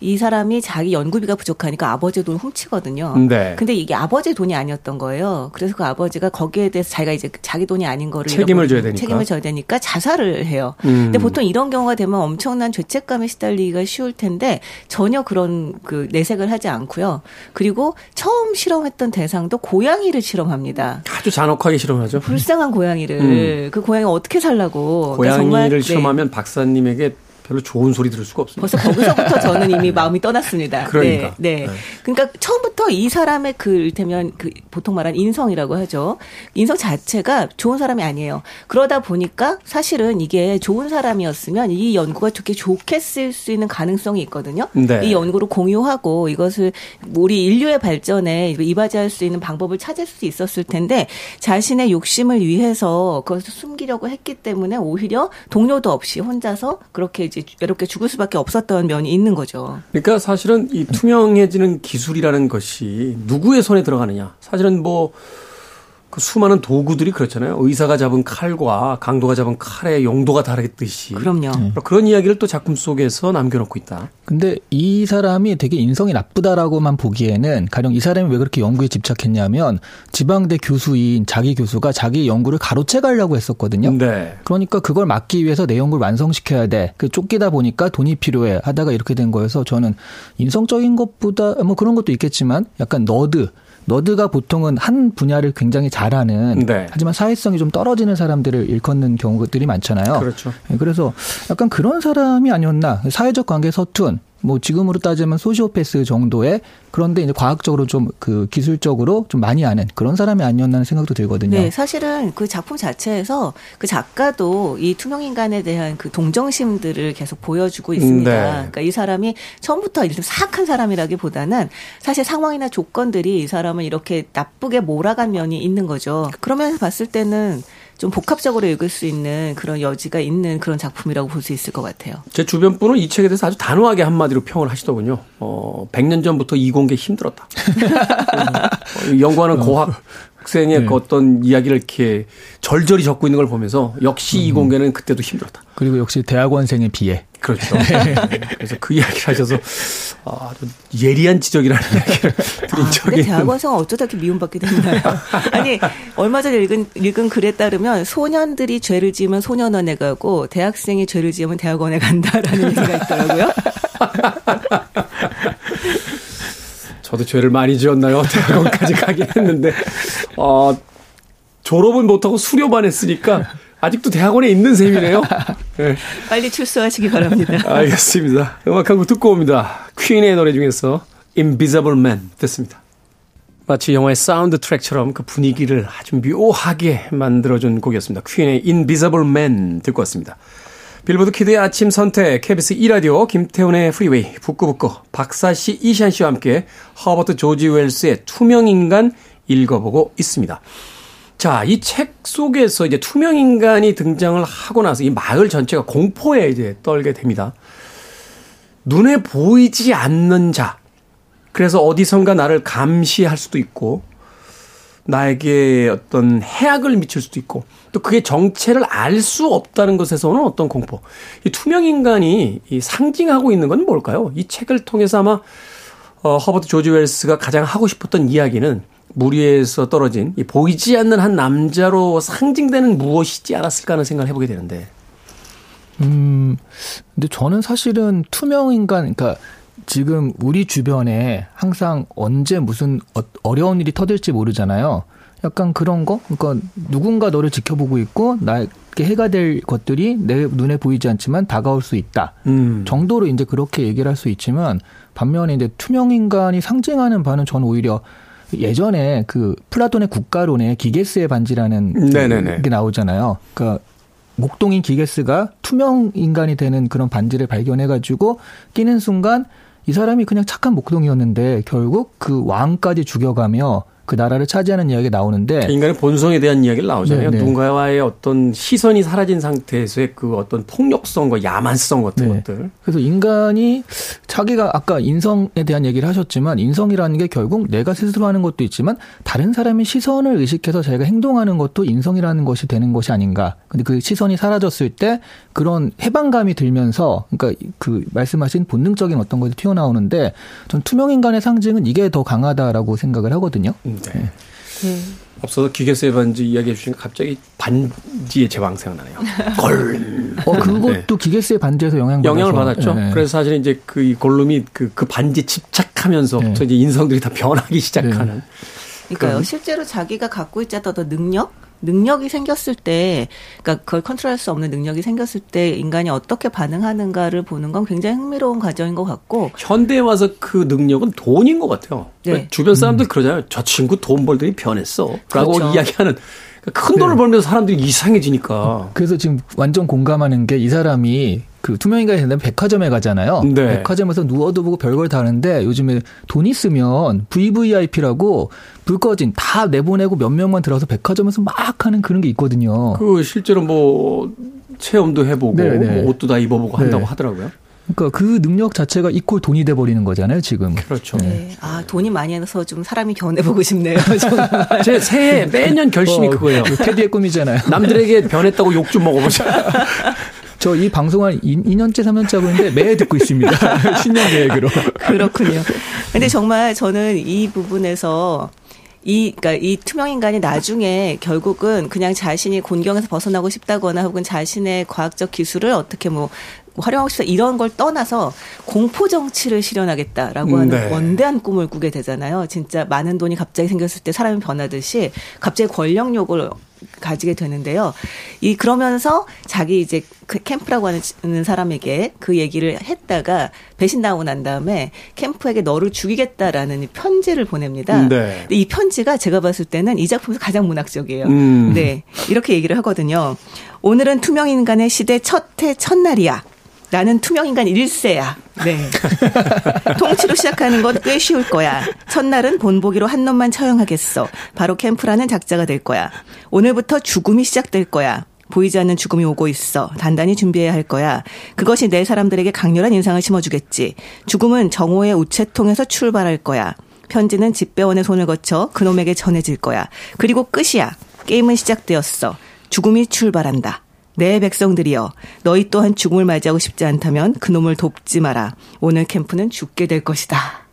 이 사람이 자기 연구비가 부족하니까 아버지 돈을 훔치거든요. 네. 근데 이게 아버지 돈이 아니었던 거예요. 그래서 그 아버지가 거기에 대해서 자기가 이제 자기 돈이 아닌 거를 책임을 져야 되니까. 책임을 져야 되니까 자살을 해요. 음. 근데 보통 이런 경우가 되면 엄청난 죄책감에 시달리기가 쉬울 텐데 전혀 그런 그 내색을 하지 않고요. 그리고 처음 실험했던 대상도 고양이를 실험합니다. 아주 잔혹하게 실험하죠. 불쌍한 고양이를 그 고양이 어떻게 살라고 그러니까 고양이를 정말, 네. 실험하면 박사님에게 별로 좋은 소리 들을 수가 없습니다. 벌써 거기서부터 저는 이미 마음이 떠났습니다. 그러니까. 네, 네. 네. 그러니까 처음부터 이 사람의 그 일테면 그 보통 말하는 인성이라고 하죠. 인성 자체가 좋은 사람이 아니에요. 그러다 보니까 사실은 이게 좋은 사람이었으면 이 연구가 좋게 좋게 쓸 수 있는 가능성이 있거든요. 네. 이 연구를 공유하고 이것을 우리 인류의 발전에 이바지할 수 있는 방법을 찾을 수 있었을 텐데 자신의 욕심을 위해서 그것을 숨기려고 했기 때문에 오히려 동료도 없이 혼자서 그렇게 이제 외롭게 죽을 수밖에 없었던 면이 있는 거죠. 그러니까 사실은 이 투명해지는 기술이라는 것이 누구의 손에 들어가느냐. 사실은 뭐, 그 수많은 도구들이 그렇잖아요. 의사가 잡은 칼과 강도가 잡은 칼의 용도가 다르듯이. 그럼요. 그런 이야기를 또 작품 속에서 남겨놓고 있다. 근데 이 사람이 되게 인성이 나쁘다라고만 보기에는 가령 이 사람이 왜 그렇게 연구에 집착했냐면 지방대 교수인 자기 교수가 자기 연구를 가로채 가려고 했었거든요. 네. 그러니까 그걸 막기 위해서 내 연구를 완성시켜야 돼. 그 쫓기다 보니까 돈이 필요해 하다가 이렇게 된 거여서 저는 인성적인 것보다 뭐 그런 것도 있겠지만 약간 너드 너드가 보통은 한 분야를 굉장히 잘하는 네. 하지만 사회성이 좀 떨어지는 사람들을 일컫는 경우들이 많잖아요. 그렇죠. 예, 그래서 약간 그런 사람이 아니었나. 사회적 관계 서툰, 뭐 지금으로 따지면 소시오패스 정도의 그런데 이제 과학적으로 좀 그 기술적으로 좀 많이 아는 그런 사람이 아니었나 하는 생각도 들거든요. 네, 사실은 그 작품 자체에서 그 작가도 이 투명 인간에 대한 그 동정심들을 계속 보여주고 있습니다. 네. 그러니까 이 사람이 처음부터 이렇게 사악한 사람이라기보다는 사실 상황이나 조건들이 이 사람을 이렇게 나쁘게 몰아간 면이 있는 거죠. 그러면서 봤을 때는 좀 복합적으로 읽을 수 있는 그런 여지가 있는 그런 작품이라고 볼 수 있을 것 같아요. 제 주변 분은 이 책에 대해서 아주 단호하게 한마디로 평을 하시더군요. 어, 100년 전부터 이공계 힘들었다. 어, 연구하는 고학 학생의 네. 그 어떤 이야기를 이렇게 절절히 적고 있는 걸 보면서 역시 이공계는 그때도 힘들었다. 그리고 역시 대학원생의 비애. 그렇죠. 그래서 그 이야기를 하셔서 아, 좀 예리한 지적이라는 이야기를 드린 아, 적이. 대학원생은 어쩌다 이렇게 미움받게 됐나요? 아니, 얼마 전에 읽은, 읽은 글에 따르면 소년들이 죄를 지으면 소년원에 가고 대학생이 죄를 지으면 대학원에 간다라는 얘기가 있더라고요. 저도 죄를 많이 지었나요? 대학원까지 가긴 했는데, 어, 졸업은 못하고 수료만 했으니까, 아직도 대학원에 있는 셈이네요. 네, 빨리 출소하시기 바랍니다. 알겠습니다. 음악 한 곡 듣고 옵니다. 퀸의 노래 중에서 Invisible Man 듣습니다. 마치 영화의 사운드 트랙처럼 그 분위기를 아주 묘하게 만들어준 곡이었습니다. 퀸의 Invisible Man 듣고 왔습니다. 빌보드 키드의 아침 선택, KBS 2라디오, 김태훈의 프리웨이, 북구북구, 박사씨, 이시안씨와 함께 허버트 조지 웰스의 투명인간 읽어보고 있습니다. 자, 이 책 속에서 이제 투명인간이 등장을 하고 나서 이 마을 전체가 공포에 이제 떨게 됩니다. 눈에 보이지 않는 자. 그래서 어디선가 나를 감시할 수도 있고, 나에게 어떤 해악을 미칠 수도 있고, 또 그게 정체를 알 수 없다는 것에서 오는 어떤 공포. 이 투명 인간이 이 상징하고 있는 건 뭘까요? 이 책을 통해서 아마, 어, 허버트 조지 웰스가 가장 하고 싶었던 이야기는 물 위에서 떨어진 이 보이지 않는 한 남자로 상징되는 무엇이지 않았을까 하는 생각을 해보게 되는데. 음, 근데 저는 사실은 투명 인간, 그러니까 지금 우리 주변에 항상 언제 무슨 어- 어려운 일이 터질지 모르잖아요. 약간 그런 거? 그러니까 누군가 너를 지켜보고 있고 나에게 해가 될 것들이 내 눈에 보이지 않지만 다가올 수 있다. 음. 정도로 이제 그렇게 얘기를 할 수 있지만 반면에 이제 투명 인간이 상징하는 바는 저는 오히려 예전에 그 플라톤의 국가론에 기게스의 반지라는 그 네네네. 게 나오잖아요. 그러니까 목동인 기게스가 투명 인간이 되는 그런 반지를 발견해가지고 끼는 순간 이 사람이 그냥 착한 목동이었는데 결국 그 왕까지 죽여가며 그 나라를 차지하는 이야기가 나오는데 인간의 본성에 대한 이야기를 나오잖아요. 네, 네. 누군가와의 어떤 시선이 사라진 상태에서의 그 어떤 폭력성과 야만성 같은 네. 것들. 그래서 인간이 자기가 아까 인성에 대한 얘기를 하셨지만 인성이라는 게 결국 내가 스스로 하는 것도 있지만 다른 사람의 시선을 의식해서 자기가 행동하는 것도 인성이라는 것이 되는 것이 아닌가. 근데 그 시선이 사라졌을 때 그런 해방감이 들면서 그러니까 그 말씀하신 본능적인 어떤 것이 튀어나오는데 전 투명 인간의 상징은 이게 더 강하다라고 생각을 하거든요. 네. 앞서서 기계수의 반지 이야기해 주시니까 갑자기 반지의 제왕 생각나네요. 걸. 어 그것도 네. 기게스의 반지에서 영향 영향을 받았죠. 네. 그래서 사실 이제 그이 골룸이 그, 그 반지에 집착하면서부터 네. 이제 인성들이 다 변하기 시작하는. 그러니까요. 실제로 자기가 갖고 있지 않던 능력, 능력이 생겼을 때, 그러니까 그걸 컨트롤할 수 없는 능력이 생겼을 때 인간이 어떻게 반응하는가를 보는 건 굉장히 흥미로운 과정인 것 같고, 현대에 와서 그 능력은 돈인 것 같아요. 네. 그러니까 주변 사람들 그러잖아요. 저 친구 돈 벌더니 변했어. 라고 그렇죠. 이야기하는. 그러니까 큰 돈을 벌면서 사람들이 이상해지니까. 그래서 지금 완전 공감하는 게 이 사람이 그 투명인간이 된다면 백화점에 가잖아요. 네. 백화점에서 누워도 보고 별걸 다 하는데 요즘에 돈 있으면 VVIP라고 불 꺼진 다 내보내고 몇 명만 들어서 백화점에서 막 하는 그런 게 있거든요. 그 실제로 뭐 체험도 해보고 네, 네. 뭐 옷도 다 입어보고 한다고 네. 하더라고요. 그러니까 그 능력 자체가 이퀄 돈이 돼 버리는 거잖아요, 지금. 그렇죠. 네. 아, 돈이 많이 해서 좀 사람이 변해 보고 싶네요. 정말. 제 새해 매년 결심이 어, 그거예요. 테디의 꿈이잖아요. 남들에게 변했다고 욕 좀 먹어보자. 저 이 방송 한 2, 년째 3년째 하고 있는데 매해 듣고 있습니다. 신년 계획으로. 그렇군요. 근데 정말 저는 이 부분에서 이, 그러니까 이 투명 인간이 나중에 결국은 그냥 자신이 곤경에서 벗어나고 싶다거나 혹은 자신의 과학적 기술을 어떻게 뭐 활용하고 싶다 이런 걸 떠나서 공포 정치를 실현하겠다라고 음, 하는 네. 원대한 꿈을 꾸게 되잖아요. 진짜 많은 돈이 갑자기 생겼을 때 사람이 변하듯이 갑자기 권력욕을 가지게 되는데요. 이 그러면서 자기 이제 그 캠프라고 하는 사람에게 그 얘기를 했다가 배신당하고 난 다음에 캠프에게 너를 죽이겠다라는 이 편지를 보냅니다. 네. 근데 이 편지가 제가 봤을 때는 이 작품에서 가장 문학적이에요. 음. 네. 이렇게 얘기를 하거든요. 오늘은 투명 인간의 시대 첫 해 첫날이야. 나는 투명인간 1세야. 네. 통치로 시작하는 건 꽤 쉬울 거야. 첫날은 본보기로 한 놈만 처형하겠어. 바로 캠프라는 작자가 될 거야. 오늘부터 죽음이 시작될 거야. 보이지 않는 죽음이 오고 있어. 단단히 준비해야 할 거야. 그것이 내 사람들에게 강렬한 인상을 심어주겠지. 죽음은 정오의 우체통에서 출발할 거야. 편지는 집배원의 손을 거쳐 그놈에게 전해질 거야. 그리고 끝이야. 게임은 시작되었어. 죽음이 출발한다. 내 백성들이여, 너희 또한 죽음을 맞이하고 싶지 않다면 그놈을 돕지 마라. 오늘 캠프는 죽게 될 것이다.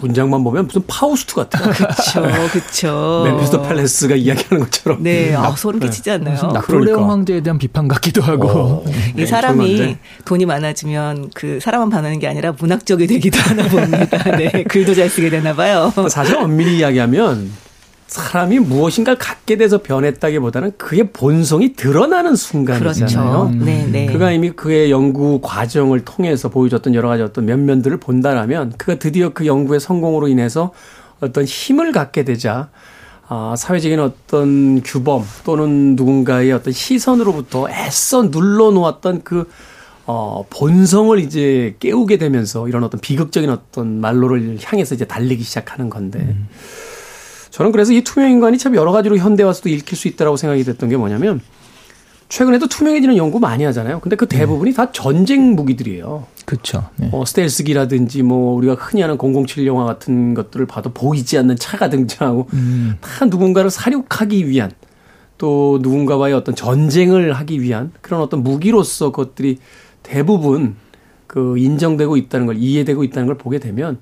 문장만 보면 무슨 파우스트 같아요. 그렇죠, 그렇죠. 멤피스토 팰레스가 이야기하는 것처럼. 네, 아, 소름 끼치지 않나요? 나폴레옹 그러니까. 황제에 대한 비판 같기도 하고. 어, 이 네, 사람이 정말인데. 돈이 많아지면 그 사람만 반하는 게 아니라 문학적이 되기도 하나 봅니다. 네, 글도 잘 쓰게 되나 봐요. 사실 엄밀히 이야기하면 사람이 무엇인가를 갖게 돼서 변했다기보다는 그의 본성이 드러나는 순간이잖아요. 그렇죠. 네, 네. 그가 이미 그의 연구 과정을 통해서 보여줬던 여러 가지 어떤 면면들을 본다라면 그가 드디어 그 연구의 성공으로 인해서 어떤 힘을 갖게 되자 아, 사회적인 어떤 규범 또는 누군가의 어떤 시선으로부터 애써 눌러놓았던 그 어, 본성을 이제 깨우게 되면서 이런 어떤 비극적인 어떤 말로를 향해서 이제 달리기 시작하는 건데 저는 그래서 이 투명 인간이 참 여러 가지로 현대 와서도 읽힐 수 있다라고 생각이 됐던 게 뭐냐면 최근에도 투명해지는 연구 많이 하잖아요. 근데 그 대부분이 다 전쟁 무기들이에요. 그렇죠. 네. 어, 스텔스기라든지 뭐 우리가 흔히 하는 007 영화 같은 것들을 봐도 보이지 않는 차가 등장하고 다 누군가를 사륙하기 위한 또 누군가와의 어떤 전쟁을 하기 위한 그런 어떤 무기로서 그것들이 대부분 그 인정되고 있다는 걸 이해되고 있다는 걸 보게 되면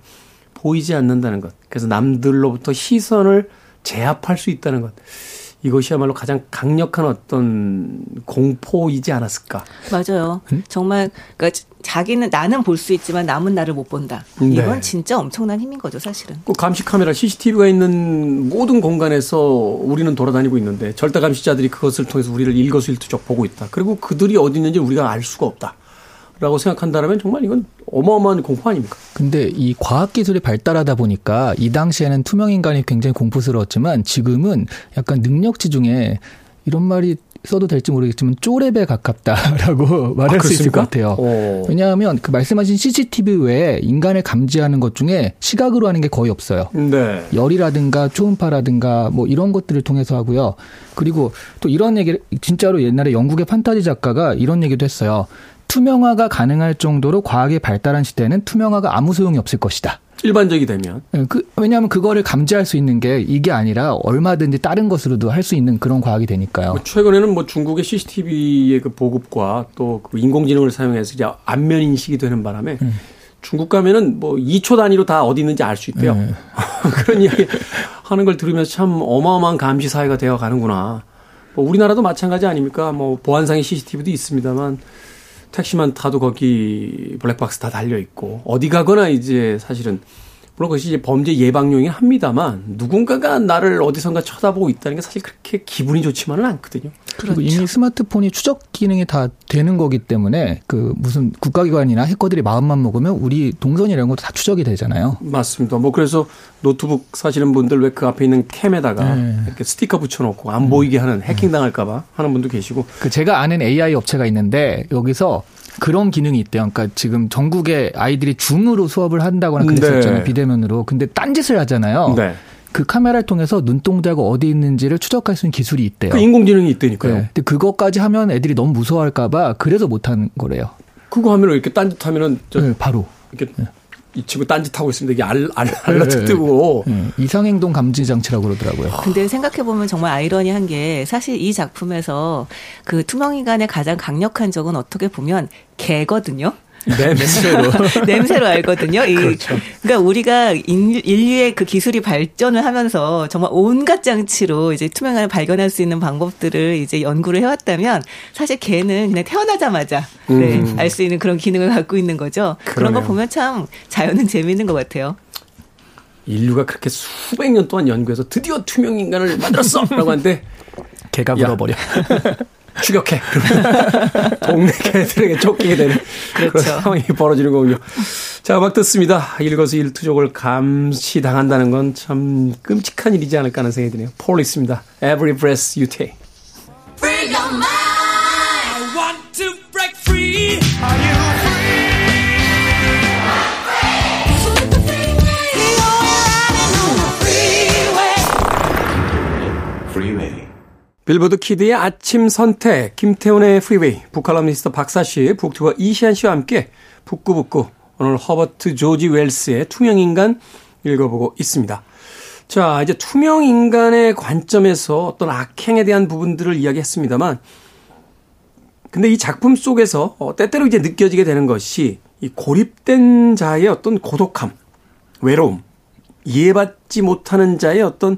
보이지 않는다는 것. 그래서 남들로부터 시선을 제압할 수 있다는 것. 이것이야말로 가장 강력한 어떤 공포이지 않았을까. 맞아요. 음? 정말 그러니까 자기는 나는 볼 수 있지만 남은 나를 못 본다. 네. 이건 진짜 엄청난 힘인 거죠, 사실은. 그 감시 카메라 CCTV가 있는 모든 공간에서 우리는 돌아다니고 있는데 절대 감시자들이 그것을 통해서 우리를 일거수일투족 보고 있다. 그리고 그들이 어디 있는지 우리가 알 수가 없다. 라고 생각한다면 정말 이건 어마어마한 공포 아닙니까? 근데 이 과학 기술이 발달하다 보니까 이 당시에는 투명 인간이 굉장히 공포스러웠지만 지금은 약간 능력치 중에 이런 말이 써도 될지 모르겠지만 쪼렙에 가깝다라고 말할 수 있을 것 같아요. 어. 왜냐하면 그 말씀하신 CCTV 외에 인간을 감지하는 것 중에 시각으로 하는 게 거의 없어요. 네. 열이라든가 초음파라든가 뭐 이런 것들을 통해서 하고요. 그리고 또 이런 얘기를 진짜로 옛날에 영국의 판타지 작가가 이런 얘기도 했어요. 투명화가 가능할 정도로 과학이 발달한 시대에는 투명화가 아무 소용이 없을 것이다. 일반적이 되면. 예, 그, 왜냐하면 그거를 감지할 수 있는 게 이게 아니라 얼마든지 다른 것으로도 할 수 있는 그런 과학이 되니까요. 뭐 최근에는 뭐 중국의 CCTV의 그 보급과 또 그 인공지능을 사용해서 이제 안면 인식이 되는 바람에 중국 가면은 뭐 2초 단위로 다 어디 있는지 알 수 있대요. 네. 그런 이야기 하는 걸 들으면서 참 어마어마한 감시 사회가 되어 가는구나. 뭐 우리나라도 마찬가지 아닙니까? 뭐 보안상의 CCTV도 있습니다만 택시만 타도 거기 블랙박스 다 달려 있고 어디 가거나 이제 사실은 물론 그것이 이제 범죄 예방용이긴 합니다만 누군가가 나를 어디선가 쳐다보고 있다는 게 사실 그렇게 기분이 좋지만은 않거든요. 그리고 이미 스마트폰이 추적 기능이 다 되는 거기 때문에 그 무슨 국가기관이나 해커들이 마음만 먹으면 우리 동선이라는 것도 다 추적이 되잖아요. 맞습니다. 뭐 그래서 노트북 사시는 분들 왜 그 앞에 있는 캠에다가 네. 이렇게 스티커 붙여놓고 안 보이게 하는 해킹 당할까봐 하는 분도 계시고 그 제가 아는 AI 업체가 있는데 여기서 그런 기능이 있대요. 그러니까 지금 전국의 아이들이 줌으로 수업을 한다거나 그랬었잖아요. 네. 비대면으로. 근데 딴짓을 하잖아요. 네. 그 카메라를 통해서 눈동자가 어디 있는지를 추적할 수 있는 기술이 있대요. 그 인공지능이 있다니까요. 네. 근데 그것까지 하면 애들이 너무 무서워할까봐 그래서 못하는 거래요. 그거 하면 이렇게 딴짓하면은 저 네, 바로. 이렇게 이 친구 딴짓하고 있습니다. 이게 알, 알, 알라트 네. 뜨고 네, 이상행동 감지 장치라고 그러더라고요. 근데 생각해보면 정말 아이러니한 게 사실 이 작품에서 그 투명인간의 가장 강력한 적은 어떻게 보면 개거든요. 냄새로 냄새로 알거든요. 이, 그렇죠. 그러니까 우리가 인류, 인류의 그 기술이 발전을 하면서 정말 온갖 장치로 이제 투명한을 발견할 수 있는 방법들을 이제 연구를 해왔다면 사실 개는 그냥 태어나자마자 네, 음. 알수 있는 그런 기능을 갖고 있는 거죠. 그런 거 그러네요. 보면 참 자연은 재미있는 것 같아요. 인류가 그렇게 수백 년 동안 연구해서 드디어 투명 인간을 만들었어라고 하는데 개가 야. 물어버려. 추격해. 동네 개들에게 쫓기게 되는 그런 그렇죠. 상황이 벌어지는 거군요. 자, 음악 듣습니다. 일거수 일투족을 감시당한다는 건 참 끔찍한 일이지 않을까 하는 생각이 드네요. 폴리스입니다. Every breath you take. 빌보드 키드의 아침 선택, 김태훈의 프리웨이, 북칼럼니스트 박사 씨, 북튜버 이시안 씨와 함께 북구북구 오늘 허버트 조지 웰스의 투명인간 읽어보고 있습니다. 자, 이제 투명인간의 관점에서 어떤 악행에 대한 부분들을 이야기했습니다만 근데 이 작품 속에서 어, 때때로 이제 느껴지게 되는 것이 이 고립된 자의 어떤 고독함, 외로움, 이해받지 못하는 자의 어떤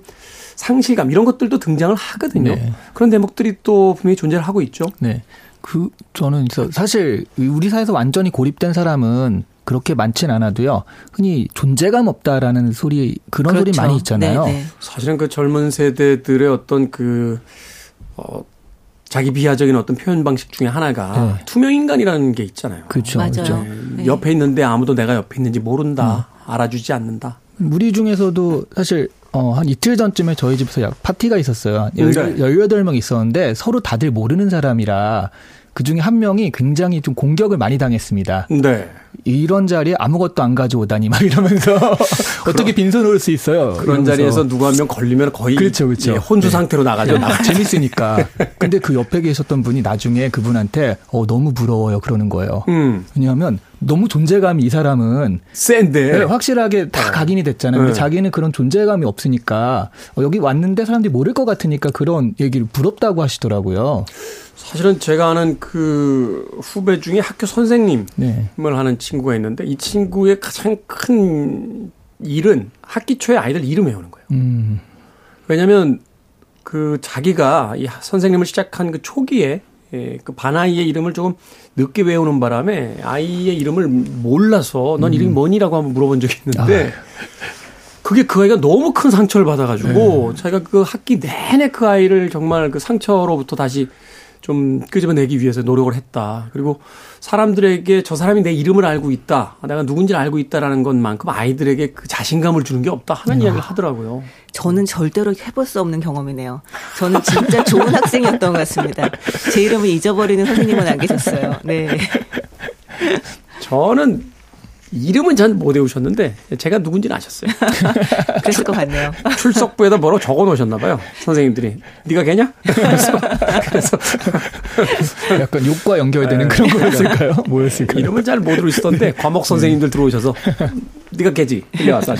상실감 이런 것들도 등장을 하거든요. 네. 그런 대목들이 또 분명히 존재를 하고 있죠. 네. 그 저는 사실 우리 사회에서 완전히 고립된 사람은 그렇게 많진 않아도요. 흔히 존재감 없다라는 소리 그런 그렇죠. 소리 많이 있잖아요. 네네. 네. 사실은 그 젊은 세대들의 어떤 그 어, 자기 비하적인 어떤 표현 방식 중에 하나가 네. 투명 인간이라는 게 있잖아요. 그렇죠. 맞아요. 그렇죠. 네. 옆에 있는데 아무도 내가 옆에 있는지 모른다, 음. 알아주지 않는다. 우리 중에서도 사실 어, 한 이틀 전쯤에 저희 집에서 약 파티가 있었어요. 18명 있었는데 서로 다들 모르는 사람이라 그 중에 한 명이 굉장히 좀 공격을 많이 당했습니다. 네. 이런 자리에 아무것도 안 가져오다니 막 이러면서 어떻게 빈손 올 수 있어요. 그런 이러면서. 자리에서 누구 한 명 걸리면 거의 그렇죠, 그렇죠. 예, 혼주 네. 상태로 나가죠. 나 재밌으니까. 근데 그 옆에 계셨던 분이 나중에 그분한테 어 너무 부러워요 그러는 거예요. 음. 왜냐하면 너무 존재감이 이 사람은 센데 네, 확실하게 다 네. 각인이 됐잖아요. 근데 네. 자기는 그런 존재감이 없으니까 어, 여기 왔는데 사람들이 모를 것 같으니까 그런 얘기를 부럽다고 하시더라고요. 사실은 제가 아는 그 후배 중에 학교 선생님을 네. 하는 친구가 있는데 이 친구의 가장 큰 일은 학기 초에 아이들 이름 외우는 거예요. 음. 왜냐하면 그 자기가 이 선생님을 시작한 그 초기에 예, 그 반아이의 이름을 조금 늦게 외우는 바람에 아이의 이름을 몰라서 넌 이름이 음. 뭐니라고 한번 물어본 적이 있는데 아. 그게 그 아이가 너무 큰 상처를 받아가지고 네. 자기가 그 학기 내내 그 아이를 정말 그 상처로부터 다시 좀 끄집어내기 위해서 노력을 했다. 그리고 사람들에게 저 사람이 내 이름을 알고 있다. 내가 누군지를 알고 있다라는 것만큼 아이들에게 그 자신감을 주는 게 없다 하는 음. 이야기를 하더라고요. 저는 절대로 해볼 수 없는 경험이네요. 저는 진짜 좋은 학생이었던 것 같습니다. 제 이름을 잊어버리는 선생님은 안 계셨어요. 네. 저는 이름은 전 못 외우셨는데 제가 누군지는 아셨어요. 그랬을 것 같네요. 출석부에다 뭐라고 적어 놓으셨나 봐요. 선생님들이. 네가 걔냐? 그래서 그래서 약간 욕과 연결되는 네. 그런 거였을까요? 뭐였을까요? 이름을 잘못 외우시던데 과목 선생님들 들어오셔서 네가 걔지. 일려 와서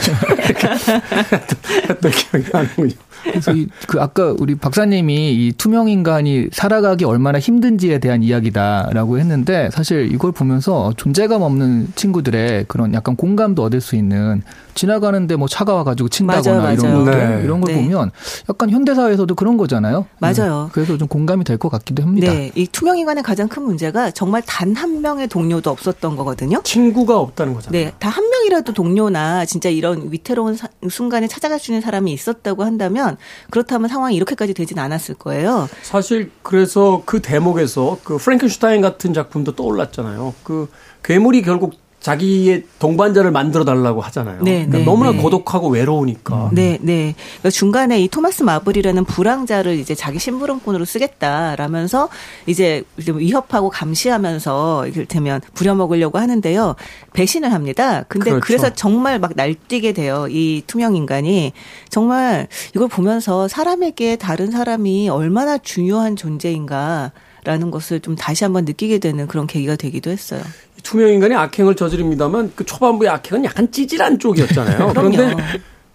했던 기억이 나는군요. 그래서 이, 그 아까 우리 박사님이 이 투명 인간이 살아가기 얼마나 힘든지에 대한 이야기다라고 했는데 사실 이걸 보면서 존재감 없는 친구들의 그런 약간 공감도 얻을 수 있는 지나가는데 뭐 차가 와가지고 친다거나 맞아요, 이런 맞아요. 네. 이런 걸 네. 보면 약간 현대 사회에서도 그런 거잖아요. 맞아요. 네. 그래서 좀 공감이 될 것 같기도 합니다. 네, 이 투명 인간의 가장 큰 문제가 정말 단 한 명의 동료도 없었던 거거든요. 친구가 없다는 거잖아요. 네, 단한 명이라도 동료나 진짜 이런 위태로운 사, 순간에 찾아갈 수 있는 사람이 있었다고 한다면 그렇다면 상황이 이렇게까지 되진 않았을 거예요. 사실 그래서 그 대목에서 그 프랭켄슈타인 같은 작품도 떠올랐잖아요. 그 괴물이 결국 자기의 동반자를 만들어 달라고 하잖아요. 네, 그러니까 네, 너무나 네. 고독하고 외로우니까. 네, 네. 그러니까 중간에 이 토마스 마블이라는 불황자를 이제 자기 심부름꾼으로 쓰겠다라면서 이제 위협하고 감시하면서 이를테면 부려먹으려고 하는데요. 배신을 합니다. 근데 그렇죠. 그래서 정말 막 날뛰게 돼요. 이 투명 인간이 정말 이걸 보면서 사람에게 다른 사람이 얼마나 중요한 존재인가. 라는 것을 좀 다시 한번 느끼게 되는 그런 계기가 되기도 했어요. 투명 인간이 악행을 저지릅니다만 그 초반부의 악행은 약간 찌질한 쪽이었잖아요. 그런데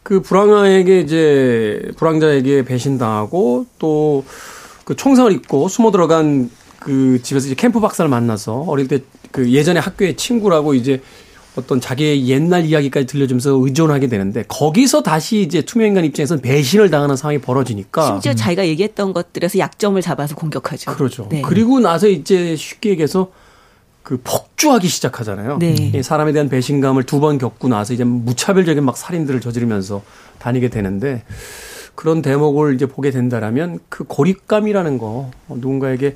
그 불황자에게 이제 불황자에게 배신당하고 또 그 총성을 입고 숨어 들어간 그 집에서 이제 캠프 박사를 만나서 어릴 때 그 예전에 학교의 친구라고 이제 어떤 자기의 옛날 이야기까지 들려주면서 의존하게 되는데 거기서 다시 이제 투명인간 입장에서는 배신을 당하는 상황이 벌어지니까 심지어 자기가 얘기했던 것들에서 약점을 잡아서 공격하죠. 그렇죠. 네. 그리고 나서 이제 쉽게 얘기해서 그 폭주하기 시작하잖아요. 네. 사람에 대한 배신감을 두 번 겪고 나서 이제 무차별적인 막 살인들을 저지르면서 다니게 되는데 그런 대목을 이제 보게 된다라면 그 고립감이라는 거 누군가에게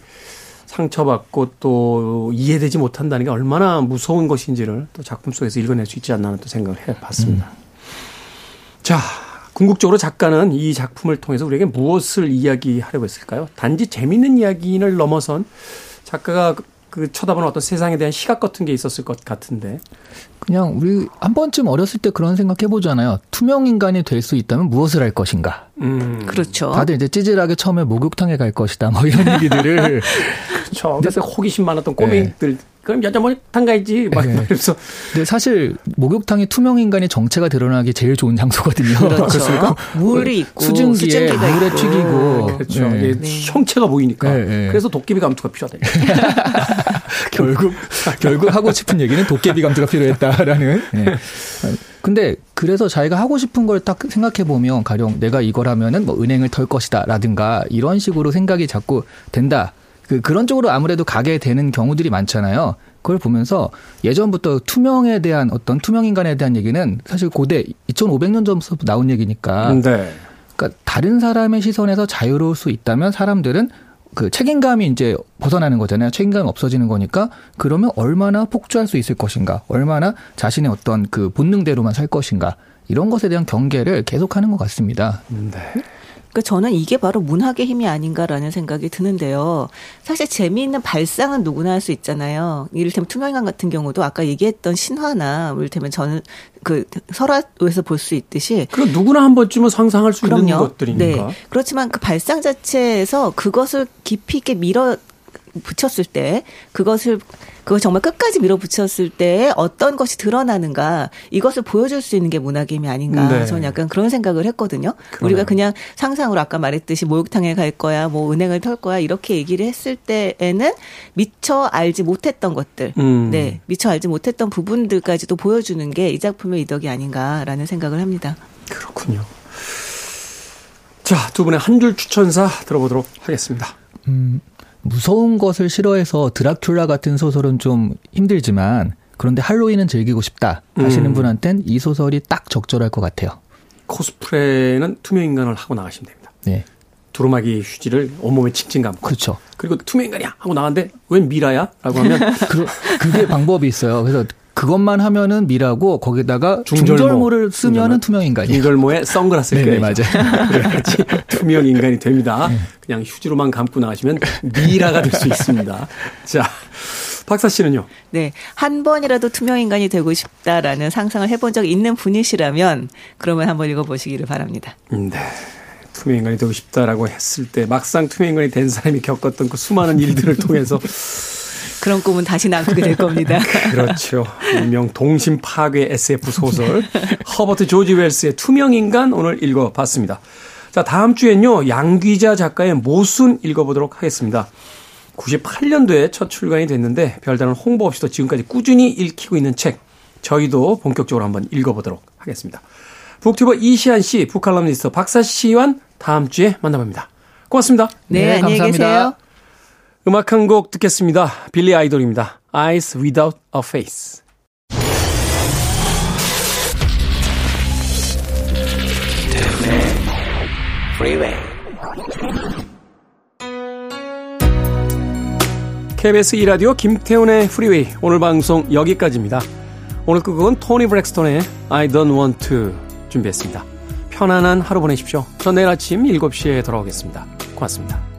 상처받고 또 이해되지 못한다는 게 얼마나 무서운 것인지를 또 작품 속에서 읽어낼 수 있지 않나 하는 또 생각을 해 봤습니다. 음. 자, 궁극적으로 작가는 이 작품을 통해서 우리에게 무엇을 이야기하려고 했을까요? 단지 재밌는 이야기를 넘어선 작가가 그 쳐다보는 어떤 세상에 대한 시각 같은 게 있었을 것 같은데. 그냥 우리 한 번쯤 어렸을 때 그런 생각 해보잖아요. 투명 인간이 될 수 있다면 무엇을 할 것인가. 음. 그렇죠. 다들 이제 찌질하게 처음에 목욕탕에 갈 것이다. 뭐 이런 얘기들을. 그렇죠. 그래서 호기심 많았던 꼬맹이들. 그럼 여자 목욕탕 가야지. 막 네. 이러면서. 근데 사실 목욕탕이 투명 인간의 정체가 드러나기 제일 좋은 장소거든요. 그렇죠. 물이 있고 수증기에 물에 있고. 튀기고 그렇죠. 네. 이게 형체가 보이니까. 네, 네. 그래서 도깨비 감투가 필요하다. 결국 결국 하고 싶은 얘기는 도깨비 감투가 필요했다라는. 네. 근데 그래서 자기가 하고 싶은 걸 딱 생각해 보면 가령 내가 이걸 하면은 뭐 은행을 털 것이다라든가 이런 식으로 생각이 자꾸 된다. 그 그런 쪽으로 아무래도 가게 되는 경우들이 많잖아요. 그걸 보면서 예전부터 투명에 대한 어떤 투명 인간에 대한 얘기는 사실 고대 2,500년 전부터 나온 얘기니까 네. 그러니까 다른 사람의 시선에서 자유로울 수 있다면 사람들은 그 책임감이 이제 벗어나는 거잖아요. 책임감이 없어지는 거니까 그러면 얼마나 폭주할 수 있을 것인가, 얼마나 자신의 어떤 그 본능대로만 살 것인가 이런 것에 대한 경계를 계속하는 것 같습니다. 네. 그러니까 저는 이게 바로 문학의 힘이 아닌가라는 생각이 드는데요. 사실 재미있는 발상은 누구나 할 수 있잖아요. 이를테면 투명인간 같은 경우도 아까 얘기했던 신화나 이를테면 저는 그 설화에서 볼 수 있듯이 그 누구나 한 번쯤은 상상할 수 있는 그럼요. 것들이니까. 네. 그렇지만 그 발상 자체에서 그것을 깊이 있게 밀어 붙였을 때 그것을 그걸 정말 끝까지 밀어붙였을 때 어떤 것이 드러나는가 이것을 보여줄 수 있는 게 문학의 힘이 아닌가 네. 저는 약간 그런 생각을 했거든요. 그러네요. 우리가 그냥 상상으로 아까 말했듯이 목욕탕에 갈 거야, 뭐 은행을 털 거야 이렇게 얘기를 했을 때에는 미처 알지 못했던 것들, 음. 네 미처 알지 못했던 부분들까지도 보여주는 게 이 작품의 이덕이 아닌가라는 생각을 합니다. 그렇군요. 자, 두 분의 한 줄 추천사 들어보도록 하겠습니다. 음, 무서운 것을 싫어해서 드라큘라 같은 소설은 좀 힘들지만 그런데 할로윈은 즐기고 싶다 하시는 음. 분한텐 이 소설이 딱 적절할 것 같아요. 코스프레는 투명 인간을 하고 나가시면 됩니다. 네, 두루마기 휴지를 온몸에 칭칭 감고. 그렇죠. 그리고 투명 인간이야 하고 나갔는데 웬 미라야? 라고 하면 그, 그게 방법이 있어요. 그래서 그것만 하면은 미라고 거기다가 중절모. 중절모를 쓰면은 투명 인간이에요. 중절모에 선글라스를 네네, 껴야죠. 맞아요. 그래야지 투명 인간이 됩니다. 그냥 휴지로만 감고 나가시면 미라가 될 수 있습니다. 자, 박사 씨는요? 네. 한 번이라도 투명 인간이 되고 싶다라는 상상을 해본 적 있는 분이시라면 그러면 한번 읽어보시기를 바랍니다. 음, 네. 투명 인간이 되고 싶다라고 했을 때 막상 투명 인간이 된 사람이 겪었던 그 수많은 일들을 통해서 그런 꿈은 다시는 안 꾸게 될 겁니다. 그렇죠. 일명 동심 파괴 SF 소설 허버트 조지 웰스의 투명 인간 오늘 읽어봤습니다. 자 다음 주엔요 양귀자 작가의 모순 읽어보도록 하겠습니다. 98년도에 첫 출간이 됐는데 별다른 홍보 없이도 지금까지 꾸준히 읽히고 있는 책 저희도 본격적으로 한번 읽어보도록 하겠습니다. 북튜버 이시안 씨, 북칼럼니스트 박사 씨와 다음 주에 만나봅니다. 고맙습니다. 네, 네, 안녕히 감사합니다. 계세요. 음악 한 곡 듣겠습니다. 빌리 아이돌입니다. Eyes Without a Face. KBS 2라디오 김태훈의 프리웨이 오늘 방송 여기까지입니다. 오늘 끝곡은 토니 브렉스톤의 I don't want to 준비했습니다. 편안한 하루 보내십시오. 전 내일 아침 7시에 돌아오겠습니다. 고맙습니다.